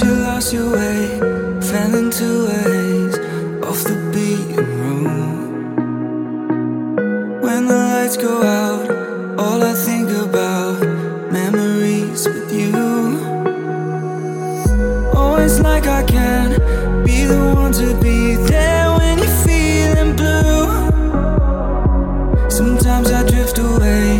you lost your way, fell into a haze off the beaten road. When the lights go out, all I think about memories with you. Oh, Always like I can be the one to be there when you're feeling blue. Sometimes I drift away.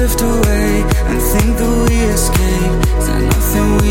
drift away and think that we escaped. There's nothing we